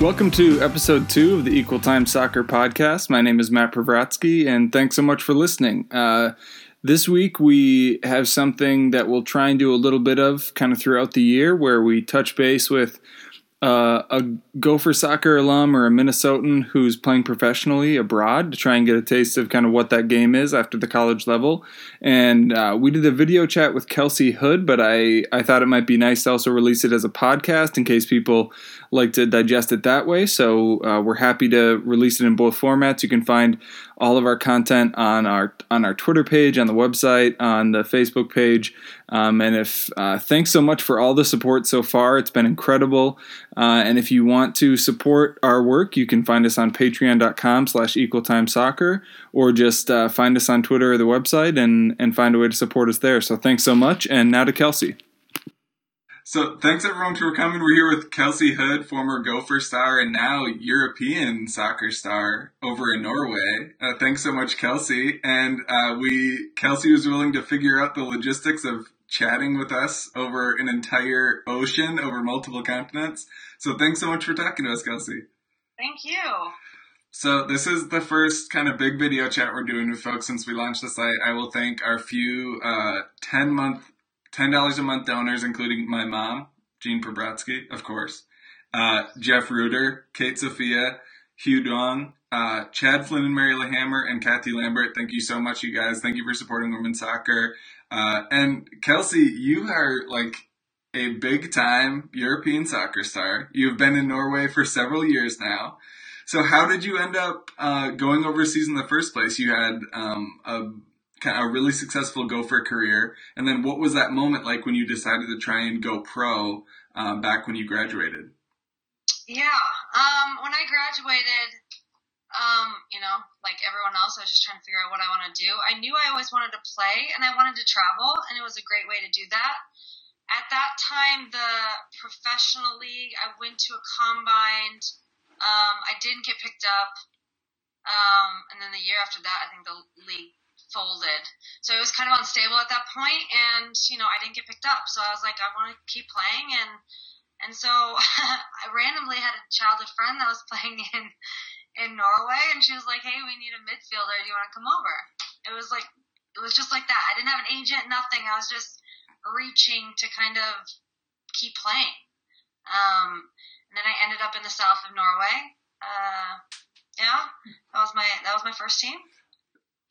Welcome to episode two of the Equal Time Soccer Podcast. My name is Matt Privratsky, and thanks so much for listening. Uh, this week, we have something that we'll try and do a little bit of kind of throughout the year where we touch base with uh, a Gopher soccer alum or a Minnesotan who's playing professionally abroad to try and get a taste of kind of what that game is after the college level. And uh, we did a video chat with Kelsey Hood, but I, I thought it might be nice to also release it as a podcast in case people like to digest it that way. So uh, we're happy to release it in both formats. You can find all of our content on our on our Twitter page, on the website, on the Facebook page. Um, and if uh, thanks so much for all the support so far, it's been incredible. Uh, and if you want to support our work, you can find us on Patreon.com/slash Equal Time Soccer, or just uh, find us on Twitter or the website and and find a way to support us there. So thanks so much. And now to Kelsey. So thanks everyone for coming. We're here with Kelsey Hood, former Gopher star and now European soccer star over in Norway. Uh, thanks so much, Kelsey. And uh, we Kelsey was willing to figure out the logistics of chatting with us over an entire ocean, over multiple continents. So thanks so much for talking to us, Kelsey. Thank you. So this is the first kind of big video chat we're doing with folks since we launched the site. I will thank our few uh, 10 month $10 a month donors, including my mom, Jean Privratsky, of course, uh, Jeff Reuter, Kate Sophia, Hugh Dong, uh, Chad Flynn and Mary Lehammer, and Kathy Lambert. Thank you so much, you guys. Thank you for supporting women's soccer. Uh, and Kelsey, you are like a big time European soccer star. You've been in Norway for several years now. So how did you end up uh, going overseas in the first place? You had um, a a really successful Gopher career, and then what was that moment like when you decided to try and go pro um, back when you graduated? Yeah, um, when I graduated, um, you know, like everyone else, I was just trying to figure out what I want to do. I knew I always wanted to play, and I wanted to travel, and it was a great way to do that. At that time, the professional league, I went to a combine. Um, I didn't get picked up. Um, and then the year after that, I think the league folded. So it was kind of unstable at that point, and you know I didn't get picked up. So I was like, I want to keep playing, and and so I randomly had a childhood friend that was playing in in Norway, and she was like, Hey, we need a midfielder. Do you want to come over? It was like it was just like that. I didn't have an agent, nothing. I was just reaching to kind of keep playing. Um, and then I ended up in the south of Norway. Uh, yeah, that was my that was my first team.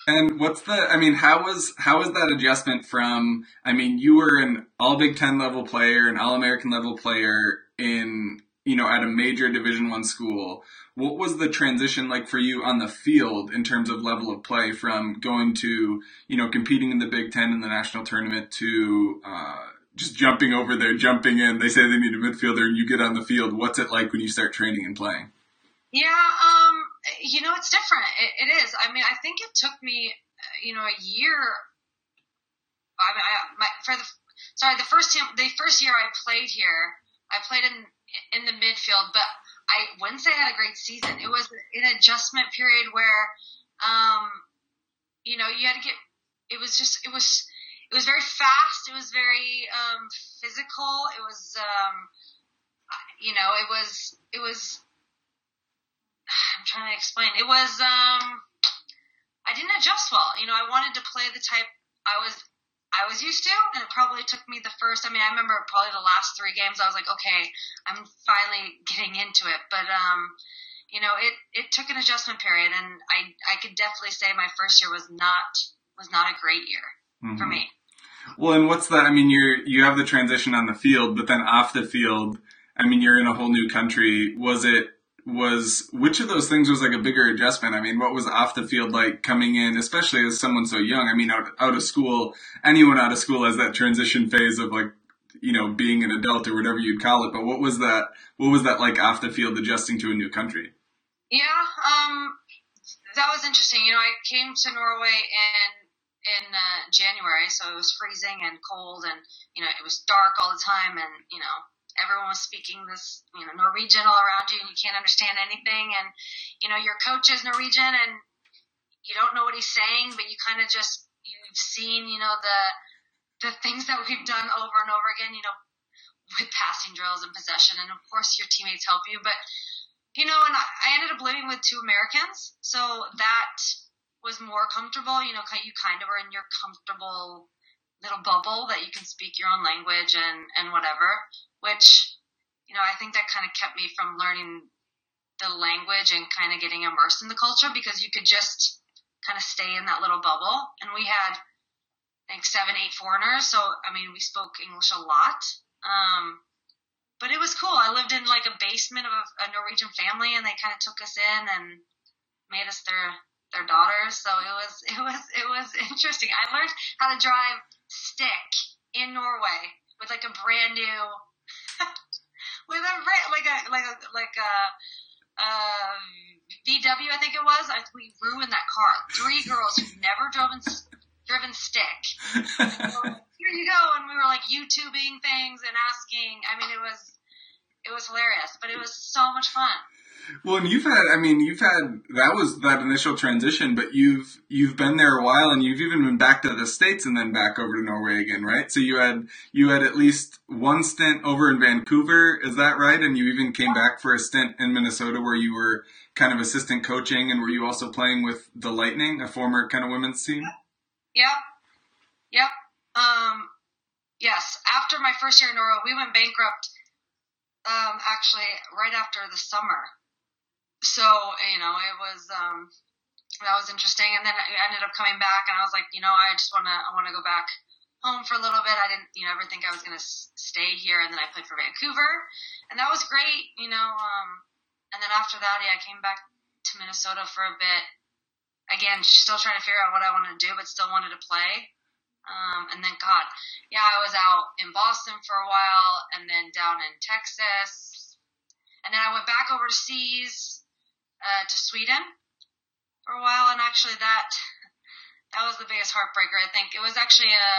And what's the? I mean, how was how was that adjustment from? I mean, you were an All Big Ten level player, an All American level player in you know at a major Division One school. What was the transition like for you on the field in terms of level of play from going to you know competing in the Big Ten in the national tournament to uh, just jumping over there, jumping in? They say they need a midfielder, and you get on the field. What's it like when you start training and playing? Yeah, um, you know, it's different. It, it is. I mean, I think it took me, you know, a year. I mean, I, my, for the sorry, the first time, the first year I played here, I played in in the midfield, but I wouldn't say I had a great season. It was an adjustment period where, um, you know, you had to get. It was just. It was. It was very fast. It was very um, physical. It was. Um, you know, it was. It was I'm trying to explain. It was um, I didn't adjust well. You know, I wanted to play the type I was I was used to, and it probably took me the first. I mean, I remember probably the last three games. I was like, okay, I'm finally getting into it. But um, you know, it it took an adjustment period, and I I could definitely say my first year was not was not a great year mm-hmm. for me. Well, and what's that? I mean, you're you have the transition on the field, but then off the field, I mean, you're in a whole new country. Was it was which of those things was like a bigger adjustment? I mean, what was off the field like coming in, especially as someone so young? I mean, out, out of school, anyone out of school has that transition phase of like, you know, being an adult or whatever you'd call it. But what was that? What was that like off the field adjusting to a new country? Yeah, um, that was interesting. You know, I came to Norway in in uh, January, so it was freezing and cold, and you know, it was dark all the time, and you know, everyone was speaking this, you know, Norwegian all around you, and you can't understand anything. And you know, your coach is Norwegian, and you don't know what he's saying, but you kind of just you've seen, you know, the the things that we've done over and over again, you know, with passing drills and possession, and of course your teammates help you, but you know, and I, I ended up living with two Americans, so that was more comfortable. You know, you kind of are in your comfortable little bubble that you can speak your own language and and whatever. Which, you know, I think that kind of kept me from learning the language and kind of getting immersed in the culture because you could just kind of stay in that little bubble. And we had, I think, seven, eight foreigners. So, I mean, we spoke English a lot. Um, but it was cool. I lived in like a basement of a, a Norwegian family, and they kind of took us in and made us their their daughters. So it was it was it was interesting. I learned how to drive stick in Norway with like a brand new with a like a like a like a um, VW, I think it was. I, we ruined that car. Three girls who never driven driven stick. Here you go, and we were like YouTubing things and asking. I mean, it was it was hilarious, but it was so much fun. Well, and you've had, I mean, you've had that was that initial transition, but you've you've been there a while, and you've even been back to the states and then back over to Norway again, right? So you had you had at least one stint over in Vancouver, is that right? And you even came back for a stint in Minnesota where you were kind of assistant coaching, and were you also playing with the Lightning, a former kind of women's team? Yep, yep. Um, yes. After my first year in Norway, we went bankrupt. Um, actually, right after the summer so you know it was um that was interesting. And then I ended up coming back and I was like you know I just want to I want to go back home for a little bit. I didn't you know ever think I was to stay here and then I played for Vancouver. And that was great you know um and then after that yeah I came back to Minnesota for a bit. Again still trying to figure out what I wanted to do but still wanted to play. Um, and then God yeah I was out in Boston for a while and then down in Texas. And then I went back overseas uh, to Sweden for a while, and actually that that was the biggest heartbreaker. I think it was actually a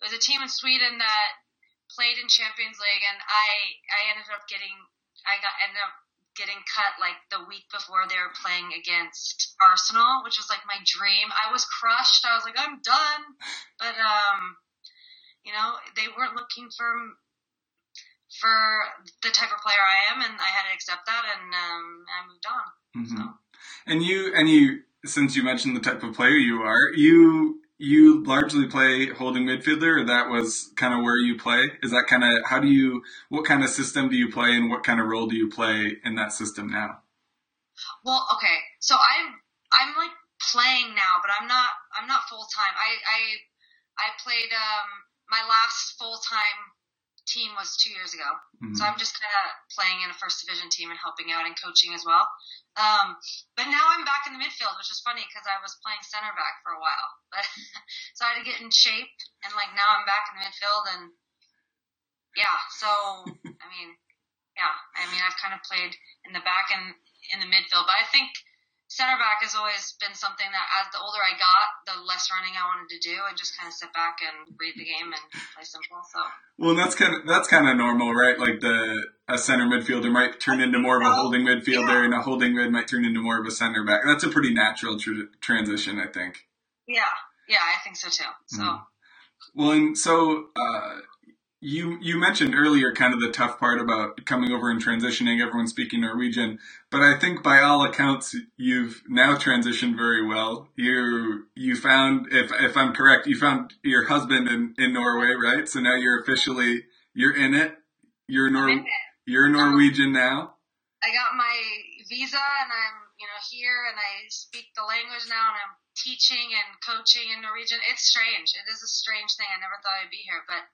it was a team in Sweden that played in Champions League, and I I ended up getting I got ended up getting cut like the week before they were playing against Arsenal, which was like my dream. I was crushed. I was like, I'm done. But um, you know, they weren't looking for for the type of player I am, and I had to accept that, and um, I moved on. Mm-hmm. And you, and you, since you mentioned the type of player you are, you you largely play holding midfielder, or that was kind of where you play. Is that kind of how do you? What kind of system do you play, and what kind of role do you play in that system now? Well, okay, so I'm I'm like playing now, but I'm not I'm not full time. I I I played um my last full time team was two years ago. Mm-hmm. So I'm just kind of playing in a first division team and helping out and coaching as well. Um, but now I'm back in the midfield, which is funny because I was playing center back for a while. But so I had to get in shape, and like now I'm back in the midfield, and yeah. So I mean, yeah. I mean, I've kind of played in the back and in the midfield, but I think center back has always been something that as the older I got, the less running I wanted to do and just kind of sit back and read the game and play simple. So well, that's kind of that's kind of normal, right? Like the a center midfielder might turn into more of a holding midfielder, yeah. and a holding mid might turn into more of a center back. That's a pretty natural tr- transition, I think. Yeah, yeah, I think so too. So. Mm. Well, and so uh, you you mentioned earlier kind of the tough part about coming over and transitioning everyone speaking norwegian but i think by all accounts you've now transitioned very well. You you found if if i'm correct you found your husband in in norway right? So now you're officially you're in it? You're Nor- it. you're um, norwegian now? I got my visa and i'm you know here and i speak the language now and i'm teaching and coaching in norwegian. It's strange. It is a strange thing. I never thought i'd be here but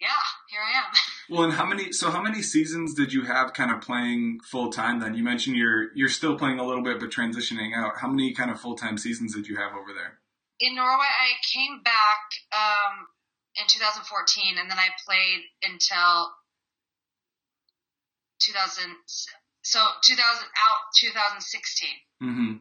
yeah, here I am. Well, and how many? So, how many seasons did you have kind of playing full time? Then you mentioned you're you're still playing a little bit, but transitioning out. How many kind of full time seasons did you have over there? In Norway, I came back um, in 2014, and then I played until 2000. So 2000 out 2016. Mm-hmm.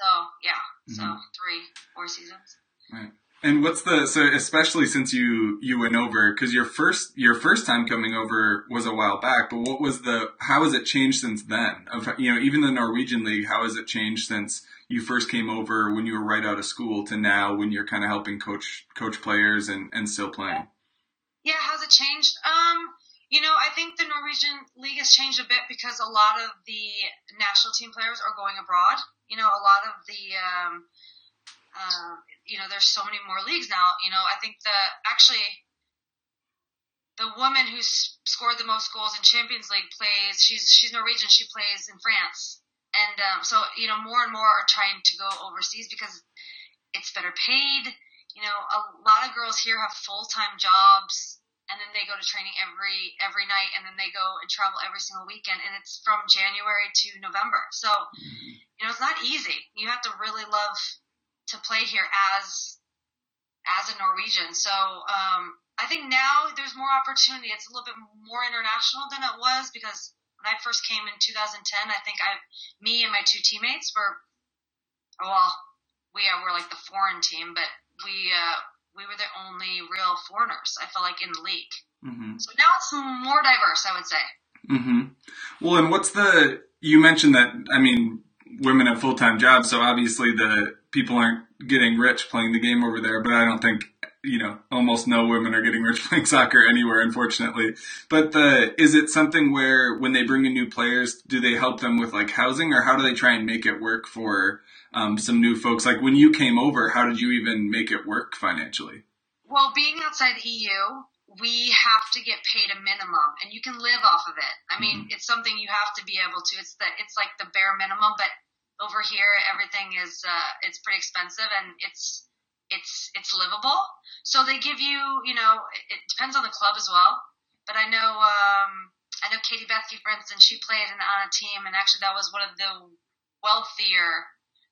So yeah, mm-hmm. so three, four seasons. Right. And what's the so especially since you you went over because your first your first time coming over was a while back, but what was the how has it changed since then? Of you know even the Norwegian league, how has it changed since you first came over when you were right out of school to now when you're kind of helping coach coach players and and still playing? Yeah, how's it changed? Um, You know, I think the Norwegian league has changed a bit because a lot of the national team players are going abroad. You know, a lot of the, um, uh, you know, there's so many more leagues now. You know, I think the actually the woman who scored the most goals in Champions League plays. She's she's Norwegian. She plays in France, and um, so you know, more and more are trying to go overseas because it's better paid. You know, a lot of girls here have full time jobs and then they go to training every every night and then they go and travel every single weekend and it's from January to November. So, you know, it's not easy. You have to really love to play here as as a Norwegian. So, um, I think now there's more opportunity. It's a little bit more international than it was because when I first came in 2010, I think I, me and my two teammates were, well, we were like the foreign team, but we uh, we were the only real foreigners. I felt like in the league. Mm-hmm. So now it's more diverse, I would say. Mm-hmm. Well, and what's the? You mentioned that. I mean, women have full time jobs, so obviously the people aren't getting rich playing the game over there. But I don't think you know almost no women are getting rich playing soccer anywhere, unfortunately. But the is it something where when they bring in new players, do they help them with like housing, or how do they try and make it work for um, some new folks. Like when you came over, how did you even make it work financially? Well, being outside the EU, we have to get paid a minimum, and you can live off of it. I mean, mm-hmm. it's something you have to be able to. It's the it's like the bare minimum, but over here everything is uh, it's pretty expensive, and it's it's it's livable. So they give you, you know, it depends on the club as well. But I know um, I know Katie Bethke, for instance, she played in, on a team, and actually that was one of the wealthier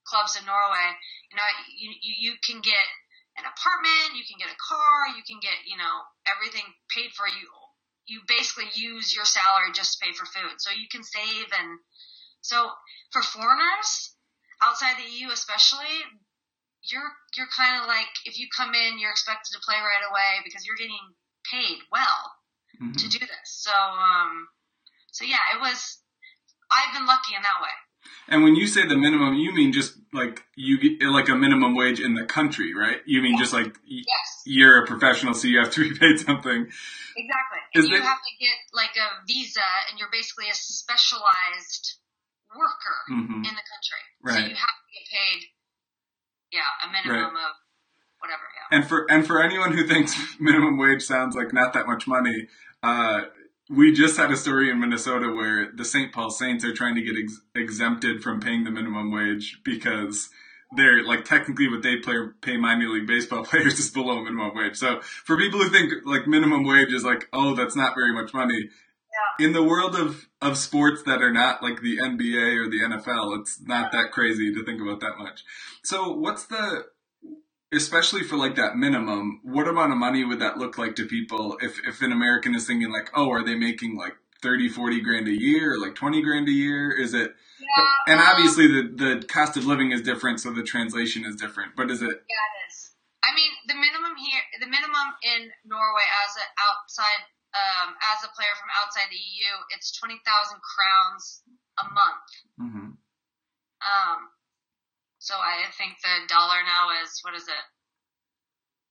clubs in Norway, you know, you, you, you can get an apartment, you can get a car, you can get, you know, everything paid for you. You basically use your salary just to pay for food. So you can save and so for foreigners outside the EU especially, you're you're kind of like if you come in, you're expected to play right away because you're getting paid well mm-hmm. to do this. So um so yeah, it was I've been lucky in that way. And when you say the minimum, you mean just like you get like a minimum wage in the country, right? You mean yes. just like yes. you're a professional, so you have to be paid something. Exactly. And Is you have to get like a visa, and you're basically a specialized worker mm-hmm. in the country. Right. So you have to get paid, yeah, a minimum right. of whatever. Yeah. And for and for anyone who thinks minimum wage sounds like not that much money, uh, we just had a story in Minnesota where the St. Paul Saints are trying to get ex- exempted from paying the minimum wage because they're like technically what they play, pay minor league baseball players is below minimum wage. So for people who think like minimum wage is like, oh, that's not very much money. In the world of, of sports that are not like the NBA or the NFL, it's not that crazy to think about that much. So what's the, especially for like that minimum, what amount of money would that look like to people if, if an American is thinking like, oh, are they making like 30, 40 grand a year or like 20 grand a year? Is it, yeah, and um, obviously the, the cost of living is different, so the translation is different, but is it? Yeah, it is. I mean, the minimum here, the minimum in Norway as an outside, um, as a player from outside the EU, it's 20,000 crowns a month. Mm-hmm. Um, so I think the dollar now is what is it?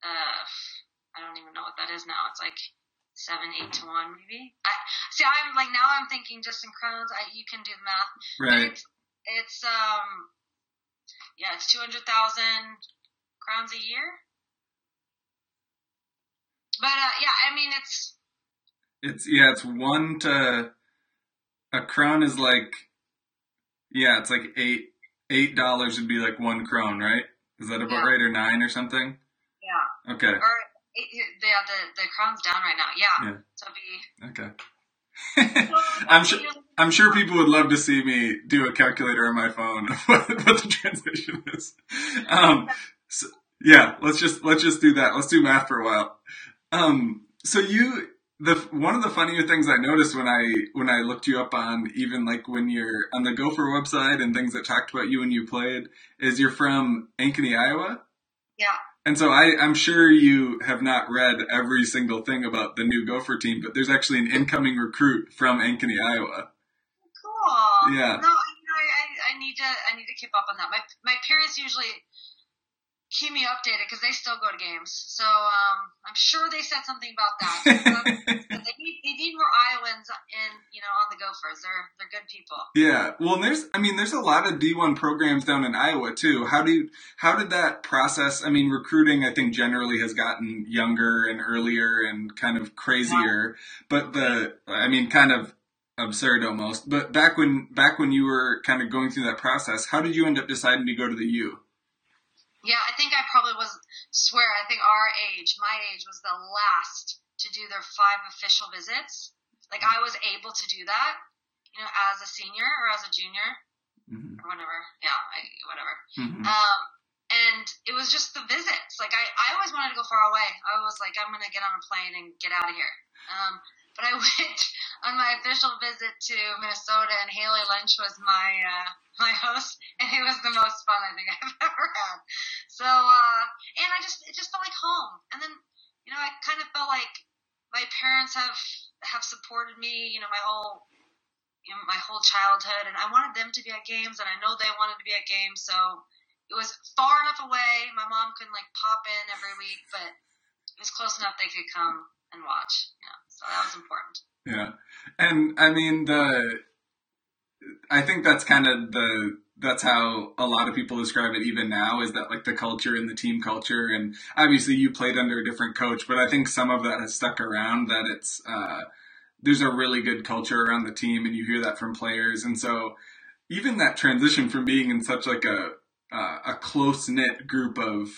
Uh, I don't even know what that is now. It's like seven, eight to one, maybe. I see. I'm like now. I'm thinking just in crowns. I you can do the math. Right. It's, it's um, yeah, it's two hundred thousand crowns a year. But uh, yeah, I mean it's. It's yeah, it's one to. A crown is like. Yeah, it's like eight eight dollars would be like one crown, right? Is that about yeah. right, or nine or something? Yeah. Okay. Or yeah, the the krone's down right now. Yeah. yeah. So be. Okay. I'm sure. I'm sure people would love to see me do a calculator on my phone what, what the translation is. Um, so, yeah, let's just let's just do that. Let's do math for a while. Um, so you the one of the funnier things I noticed when I when I looked you up on even like when you're on the Gopher website and things that talked about you when you played is you're from Ankeny, Iowa. Yeah. And so I, I'm sure you have not read every single thing about the new Gopher team, but there's actually an incoming recruit from Ankeny, Iowa. Cool. Yeah. No, I, I, I need to I need to keep up on that. My my parents usually keep me updated because they still go to games. So um, I'm sure they said something about that. they need they need more Iowans in, you know, on the Gophers. They're they're good people. Yeah. Well, there's, I mean, there's a lot of D1 programs down in Iowa too. How do you, how did that process? I mean, recruiting, I think generally has gotten younger and earlier and kind of crazier, but the, I mean, kind of absurd almost. But back when, back when you were kind of going through that process, how did you end up deciding to go to the U? Yeah, I think I probably was, swear, I think our age, my age was the last to do their five official visits. Like I was able to do that, you know, as a senior or as a junior Mm-hmm. or whatever. Yeah, I, whatever. Mm-hmm. Um, and it was just the visits. Like I, I always wanted to go far away. I was like, I'm gonna get on a plane and get out of here. Um, but I went on my official visit to Minnesota, and Haley Lynch was my uh, my host, and it was the most fun I think I've ever had. So, uh, and I just it just felt like home. And then, you know, I kind of felt like my parents have have supported me. You know, my whole you know, my whole childhood, and I wanted them to be at games, and I know they wanted to be at games, so it was far enough away. My mom couldn't like pop in every week, but it was close enough they could come and watch. Yeah, so that was important. Yeah. And I mean, the, I think that's kind of the, that's how a lot of people describe it even now is that like the culture and the team culture. And obviously you played under a different coach, but I think some of that has stuck around that it's, uh, there's a really good culture around the team and you hear that from players. And so even that transition from being in such like a, uh, a close knit group of,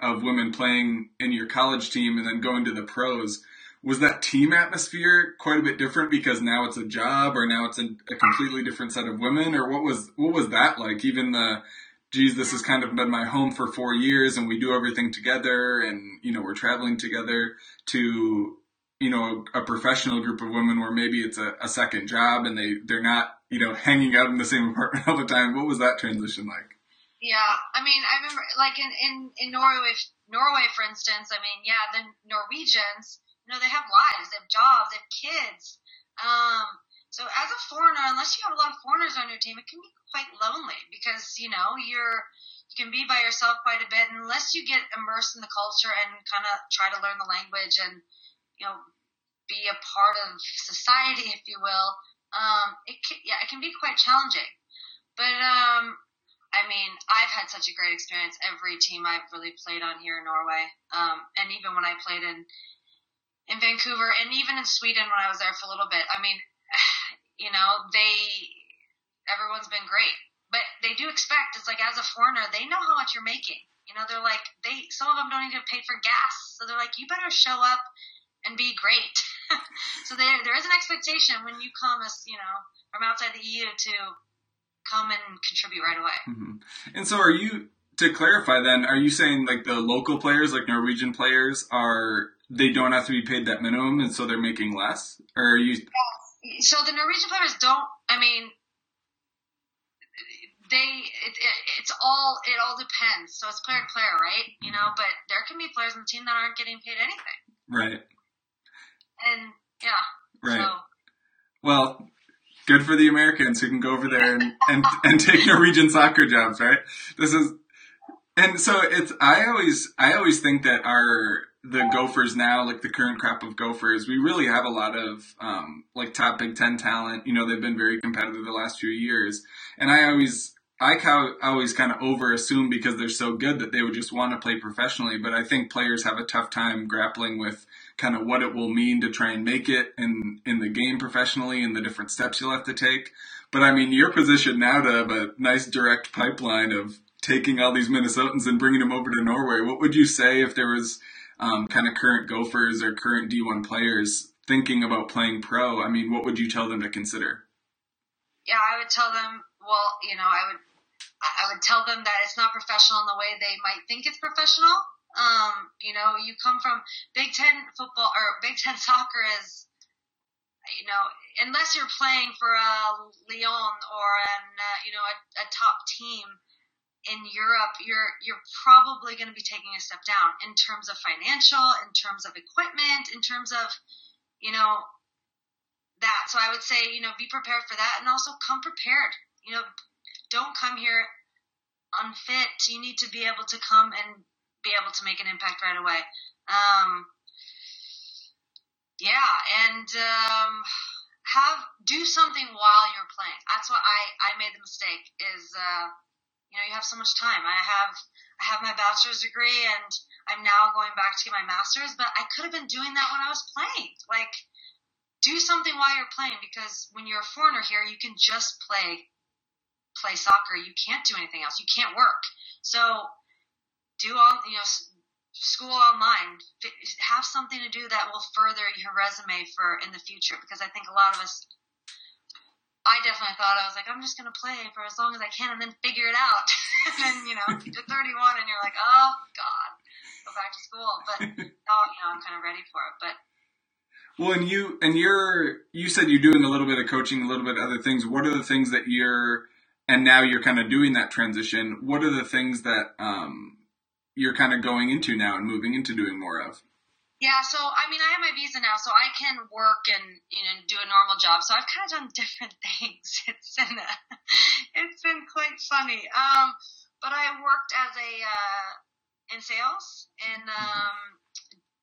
of women playing in your college team and then going to the pros, was that team atmosphere quite a bit different because now it's a job or now it's a, a, completely different set of women? Or what was what was that like? Even the geez this has kind of been my home for four years and we do everything together and you know we're traveling together to you know a, a professional group of women where maybe it's a, a second job and they they're not you know hanging out in the same apartment all the time. What was that transition like? Yeah i mean i remember like in in, in norway norway for instance i mean yeah the norwegians you know, they have lives, they have jobs, they have kids. Um, so as a foreigner, unless you have a lot of foreigners on your team, it can be quite lonely because, you know, you're, you can be by yourself quite a bit unless you get immersed in the culture and kind of try to learn the language and, you know, be a part of society, if you will. Um, it can, yeah, it can be quite challenging. But, um, I mean, I've had such a great experience every team I've really played on here in Norway. Um, and even when I played in, in Vancouver and even in Sweden when I was there for a little bit. I mean, you know, they everyone's been great, but they do expect it's like as a foreigner, they know how much you're making. You know, they're like they some of them don't even paid for gas, so they're like you better show up and be great. so there there is an expectation when you come as you know from outside the EU to come and contribute right away. Mm-hmm. And so, are you to clarify then? Are you saying like the local players, like Norwegian players, are they don't have to be paid that minimum, and so they're making less? Or are you? So the Norwegian players don't. I mean, they it, it, it's all it all depends. So it's player to player, right? You know, but there can be players on the team that aren't getting paid anything. Right. And yeah. Right. So, well, good for the Americans who can go over there and, and, and take Norwegian soccer jobs, right? This is, and so it's, I always, I always think that our, the Gophers now, like the current crop of Gophers, we really have a lot of, um, like top Big Ten talent. You know, they've been very competitive the last few years. And I always, I always kind of over assume because they're so good that they would just want to play professionally. But I think players have a tough time grappling with kind of what it will mean to try and make it in, in the game professionally and the different steps you'll have to take. But I mean, your position now to have a nice direct pipeline of taking all these Minnesotans and bringing them over to Norway. What would you say if there was um, kind of current Gophers or current D1 players thinking about playing pro? I mean, what would you tell them to consider? Yeah, I would tell them, well, you know, I would, I would tell them that it's not professional in the way they might think it's professional. Um, you know, you come from Big Ten football or Big Ten soccer is, you know, unless you're playing for a Lyon or an, uh, you know, a, a top team in Europe, you're you're probably going to be taking a step down in terms of financial, in terms of equipment, in terms of, you know, that. So I would say, you know, be prepared for that, and also come prepared. You know, don't come here unfit. You need to be able to come and be able to make an impact right away. Um, Yeah, and um, have do something while you're playing. That's what I I made the mistake is uh, you know you have so much time. I have I have my bachelor's degree and I'm now going back to get my master's, but I could have been doing that when I was playing. Like do something while you're playing because when you're a foreigner here, you can just play play soccer. You can't do anything else. You can't work. So do all you know school online. Have something to do that will further your resume for in the future because I think a lot of us. I definitely thought I was like I'm just gonna play for as long as I can and then figure it out. and then you know you're 31 and you're like oh god go back to school. But now you know I'm kind of ready for it. But well, and you and you're you said you're doing a little bit of coaching, a little bit of other things. What are the things that you're and now you're kind of doing that transition? What are the things that um, you're kind of going into now and moving into doing more of? Yeah, so I mean, I have my visa now, so I can work and you know do a normal job. So I've kind of done different things. It's been a, it's been quite funny. Um, but I worked as a uh, in sales in um,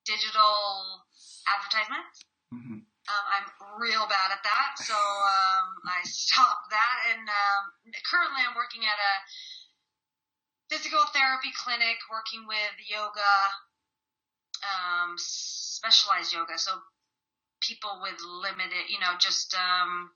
digital advertisements. Mm-hmm. Um, I'm real bad at that, so um, I stopped that. And um, currently, I'm working at a physical therapy clinic working with yoga, um, specialized yoga. So people with limited, you know, just, um,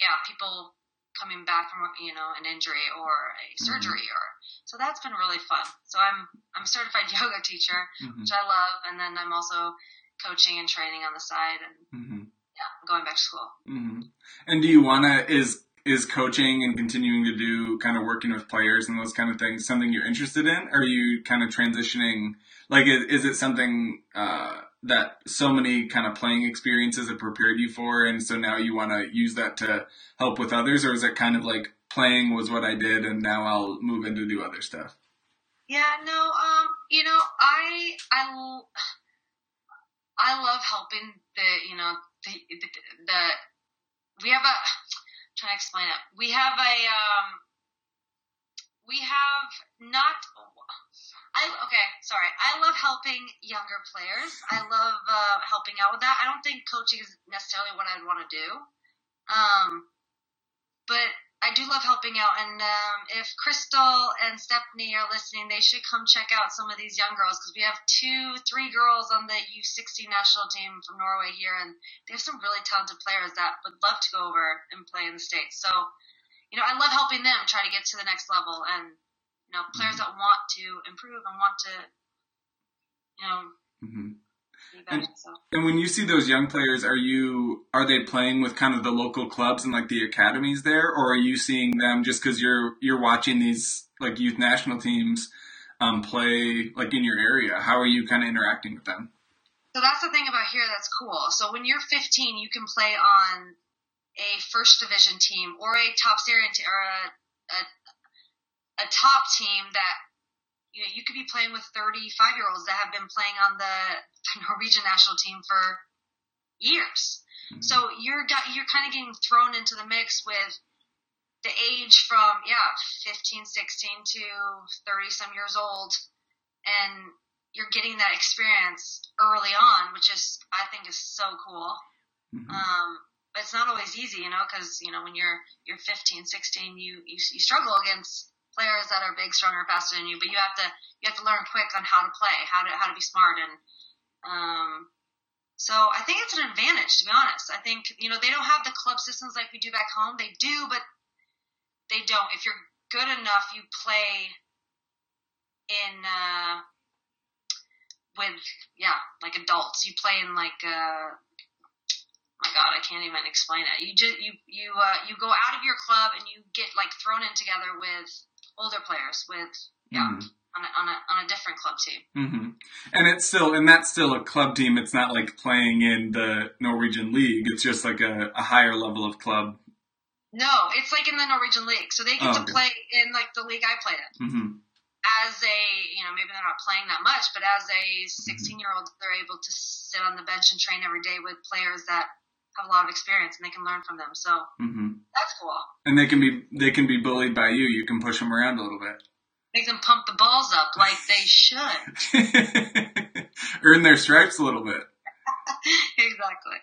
yeah, people coming back from, you know, an injury or a mm-hmm. surgery or, so that's been really fun. So I'm, I'm a certified yoga teacher, mm-hmm. which I love. And then I'm also coaching and training on the side and mm-hmm. yeah, I'm going back to school. Mm-hmm. And do you want to, is is coaching and continuing to do kind of working with players and those kind of things something you're interested in? Or are you kind of transitioning? Like, is, is it something uh, that so many kind of playing experiences have prepared you for, and so now you want to use that to help with others, or is it kind of like playing was what I did, and now I'll move into do other stuff? Yeah, no, um, you know, I I I love helping the you know the the, the we have a trying to explain it. We have a um, we have not. I okay, sorry. I love helping younger players. I love uh, helping out with that. I don't think coaching is necessarily what I'd want to do, um, but I do love helping out. And um, if Crystal and Stephanie are listening, they should come check out some of these young girls because we have two, three girls on the U16 national team from Norway here, and they have some really talented players that would love to go over and play in the states. So, you know, I love helping them try to get to the next level, and you know, players mm-hmm. that want to improve and want to, you know. Mm-hmm and, and when you see those young players, are you are they playing with kind of the local clubs and like the academies there, or are you seeing them just because you're you're watching these like youth national teams um, play like in your area? How are you kind of interacting with them? So that's the thing about here that's cool. So when you're 15, you can play on a first division team or a top series or a, a, a top team that you know, you could be playing with 35 year olds that have been playing on the Norwegian national team for years. Mm-hmm. So you're you're kind of getting thrown into the mix with the age from yeah 15, 16 to 30 some years old, and you're getting that experience early on, which is I think is so cool. Mm-hmm. Um, but it's not always easy, you know, because you know when you're you're 15, 16, you you, you struggle against players that are big, stronger, faster than you, but you have to you have to learn quick on how to play, how to how to be smart, and um, so I think it's an advantage to be honest. I think you know they don't have the club systems like we do back home. They do, but they don't. If you're good enough, you play in uh, with yeah, like adults. You play in like uh, my god, I can't even explain it. You just you you uh, you go out of your club and you get like thrown in together with older players with yeah mm-hmm. on, a, on, a, on a different club team. Mm-hmm. And it's still and that's still a club team. It's not like playing in the Norwegian league. It's just like a, a higher level of club. No, it's like in the Norwegian league, so they get oh, to okay. play in like the league I played in. Mm-hmm. As a, you know, maybe they're not playing that much, but as a 16 year old, they're able to sit on the bench and train every day with players that have a lot of experience and they can learn from them. So mm-hmm. That's cool. And they can be they can be bullied by you. You can push them around a little bit. Make them pump the balls up like they should. Earn their stripes a little bit. exactly.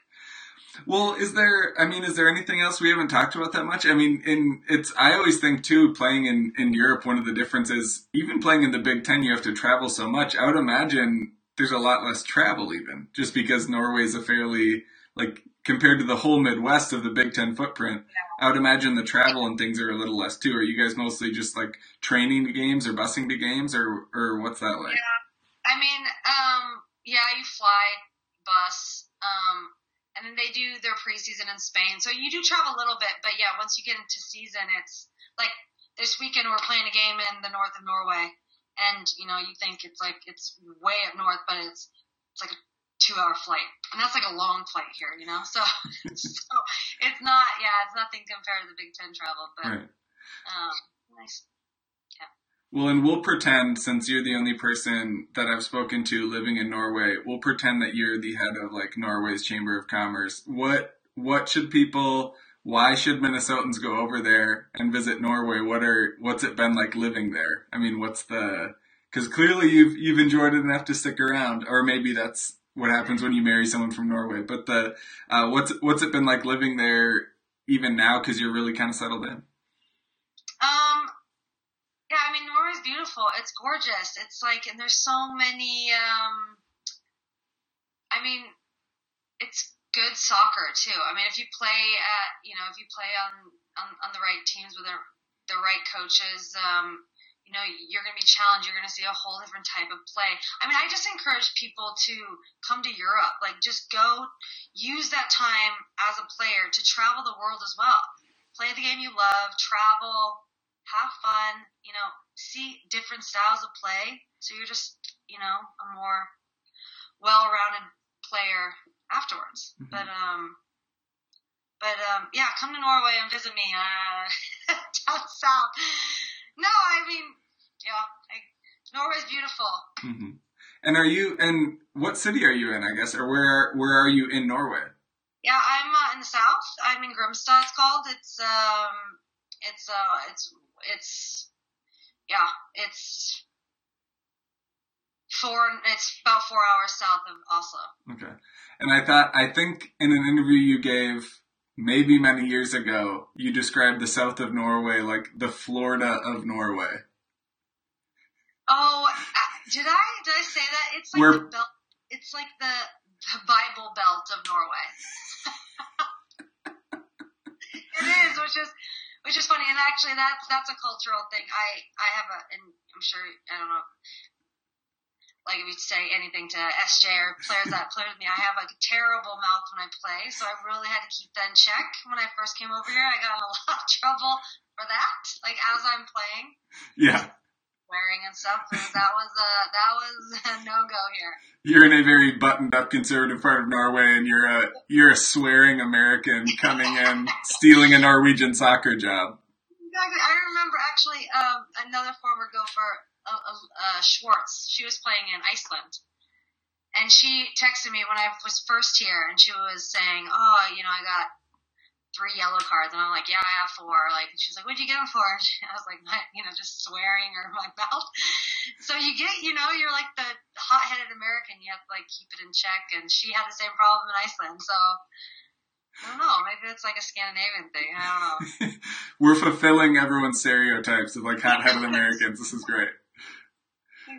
Well, is there? I mean, is there anything else we haven't talked about that much? I mean, in it's. I always think too, playing in in Europe, one of the differences, even playing in the Big Ten, you have to travel so much. I would imagine there's a lot less travel, even just because Norway is a fairly like compared to the whole Midwest of the Big Ten footprint. Yeah. I would imagine the travel and things are a little less too. Are you guys mostly just like training to games or busing to games, or or what's that like? Yeah, I mean, um, yeah, you fly, bus. Um, and then they do their preseason in Spain. So you do travel a little bit, but yeah, once you get into season, it's like this weekend we're playing a game in the north of Norway, and you know you think it's like it's way up north, but it's it's like a two-hour flight, and that's like a long flight here, you know. So so it's not, yeah, it's nothing compared to the Big Ten travel, but right. um, nice. Well, and we'll pretend, since you're the only person that I've spoken to living in Norway, we'll pretend that you're the head of like Norway's Chamber of Commerce. What what should people? Why should Minnesotans go over there and visit Norway? What are what's it been like living there? I mean, what's the? Because clearly you've you've enjoyed it enough to stick around, or maybe that's what happens when you marry someone from Norway. But the uh, what's what's it been like living there even now? Because you're really kind of settled in. Um. Yeah, I mean Norway's beautiful. It's gorgeous. It's like, and there's so many. Um, I mean, it's good soccer too. I mean, if you play at, you know, if you play on on, on the right teams with the, the right coaches, um, you know, you're going to be challenged. You're going to see a whole different type of play. I mean, I just encourage people to come to Europe. Like, just go use that time as a player to travel the world as well. Play the game you love, travel, have fun, you know, see different styles of play. So you're just, you know, a more well-rounded player afterwards. Mm-hmm. But um, but um, yeah, come to Norway and visit me uh, down south. No, I mean, yeah, like, Norway's beautiful. Mm-hmm. And are you? And what city are you in? I guess, or where? Where are you in Norway? Yeah, I'm uh, in the south. I'm in Grimstad. It's called. It's um, it's uh, it's it's yeah, it's four. It's about four hours south of Oslo. Okay, and I thought I think in an interview you gave maybe many years ago, you described the south of Norway like the Florida of Norway. Oh, did I did I say that? It's like the belt. It's like the, the Bible Belt of Norway. it is, which is which is funny. And actually, that's that's a cultural thing. I I have a, and I'm sure I don't know. Like if you say anything to SJ or players that play with me, I have like a terrible mouth when I play, so I really had to keep that in check. When I first came over here, I got in a lot of trouble for that. Like as I'm playing. Yeah swearing and stuff. that was a that was a no go here. You're in a very buttoned up conservative part of Norway, and you're a you're a swearing American coming in stealing a Norwegian soccer job. Exactly. I remember actually um, another former gopher, uh, Schwartz. She was playing in Iceland. And she texted me when I was first here, and she was saying, "Oh, you know, I got three yellow cards, and I'm like, yeah, I have four. Like, she's like, what'd you get them for? I was like, you know, just swearing or my mouth. So you get, you know, you're like the hot-headed American. You have to like keep it in check, and she had the same problem in Iceland. So I don't know. Maybe it's like a Scandinavian thing. I don't know. We're fulfilling everyone's stereotypes of like hot-headed Americans. This is great.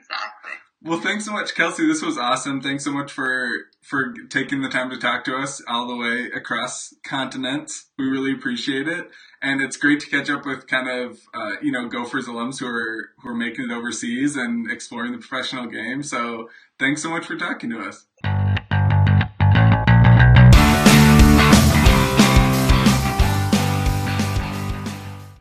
Exactly. Well, thanks so much, Kelsey. This was awesome. Thanks so much for for taking the time to talk to us all the way across continents. We really appreciate it, and it's great to catch up with kind of uh, you know Gophers alums who are who are making it overseas and exploring the professional game. So, thanks so much for talking to us.